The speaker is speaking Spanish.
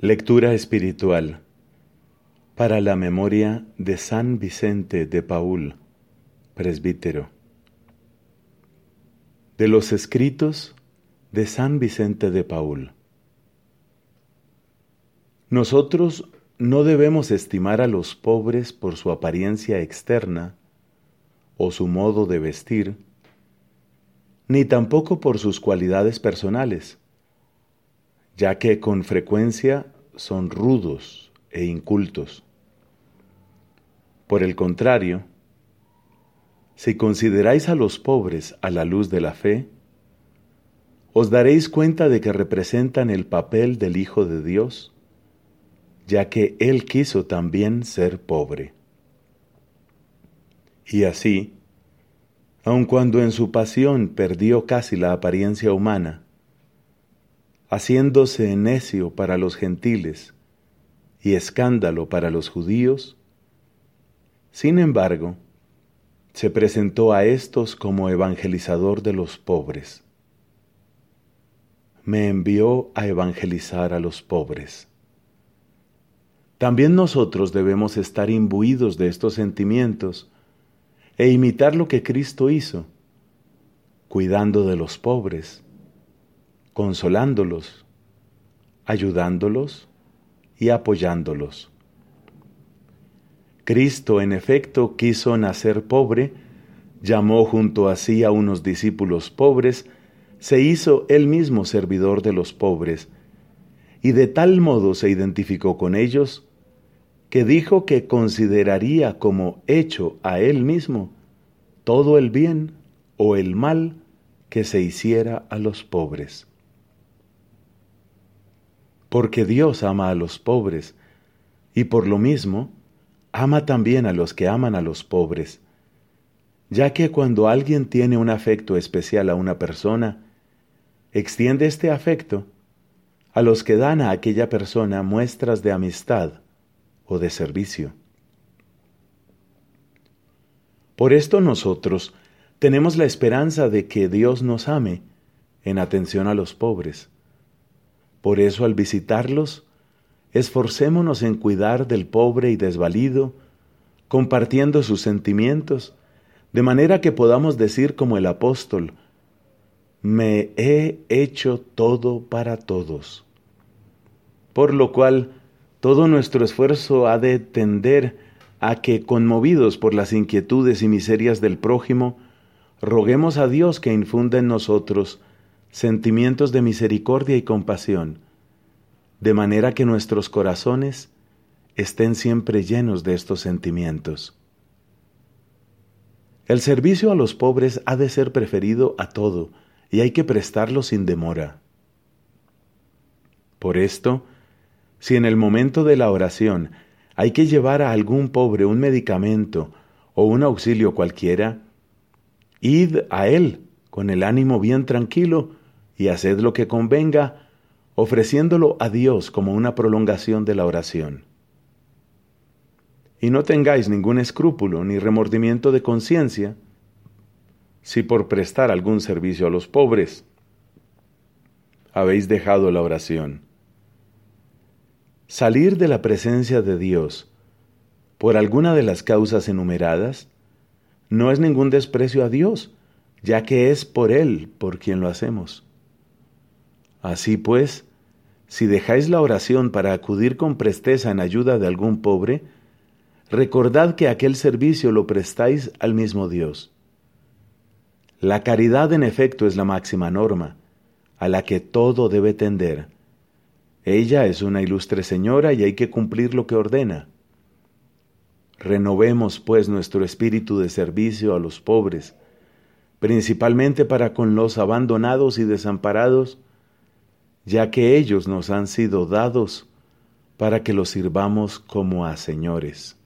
Lectura espiritual para la memoria de San Vicente de Paul, presbítero. De los escritos de San Vicente de Paul. Nosotros no debemos estimar a los pobres por su apariencia externa o su modo de vestir, ni tampoco por sus cualidades personales ya que con frecuencia son rudos e incultos. Por el contrario, si consideráis a los pobres a la luz de la fe, os daréis cuenta de que representan el papel del Hijo de Dios, ya que Él quiso también ser pobre. Y así, aun cuando en su pasión perdió casi la apariencia humana, haciéndose necio para los gentiles y escándalo para los judíos, sin embargo, se presentó a estos como evangelizador de los pobres. Me envió a evangelizar a los pobres. También nosotros debemos estar imbuidos de estos sentimientos e imitar lo que Cristo hizo, cuidando de los pobres consolándolos, ayudándolos y apoyándolos. Cristo, en efecto, quiso nacer pobre, llamó junto a sí a unos discípulos pobres, se hizo él mismo servidor de los pobres, y de tal modo se identificó con ellos, que dijo que consideraría como hecho a él mismo todo el bien o el mal que se hiciera a los pobres porque Dios ama a los pobres, y por lo mismo, ama también a los que aman a los pobres, ya que cuando alguien tiene un afecto especial a una persona, extiende este afecto a los que dan a aquella persona muestras de amistad o de servicio. Por esto nosotros tenemos la esperanza de que Dios nos ame en atención a los pobres por eso al visitarlos, esforcémonos en cuidar del pobre y desvalido, compartiendo sus sentimientos, de manera que podamos decir como el apóstol, me he hecho todo para todos. Por lo cual, todo nuestro esfuerzo ha de tender a que, conmovidos por las inquietudes y miserias del prójimo, roguemos a Dios que infunda en nosotros sentimientos de misericordia y compasión, de manera que nuestros corazones estén siempre llenos de estos sentimientos. El servicio a los pobres ha de ser preferido a todo y hay que prestarlo sin demora. Por esto, si en el momento de la oración hay que llevar a algún pobre un medicamento o un auxilio cualquiera, id a él con el ánimo bien tranquilo y haced lo que convenga, ofreciéndolo a Dios como una prolongación de la oración. Y no tengáis ningún escrúpulo ni remordimiento de conciencia si por prestar algún servicio a los pobres habéis dejado la oración. Salir de la presencia de Dios por alguna de las causas enumeradas no es ningún desprecio a Dios, ya que es por Él por quien lo hacemos. Así pues, si dejáis la oración para acudir con presteza en ayuda de algún pobre, recordad que aquel servicio lo prestáis al mismo Dios. La caridad en efecto es la máxima norma, a la que todo debe tender. Ella es una ilustre señora y hay que cumplir lo que ordena. Renovemos pues nuestro espíritu de servicio a los pobres, principalmente para con los abandonados y desamparados, ya que ellos nos han sido dados para que los sirvamos como a señores.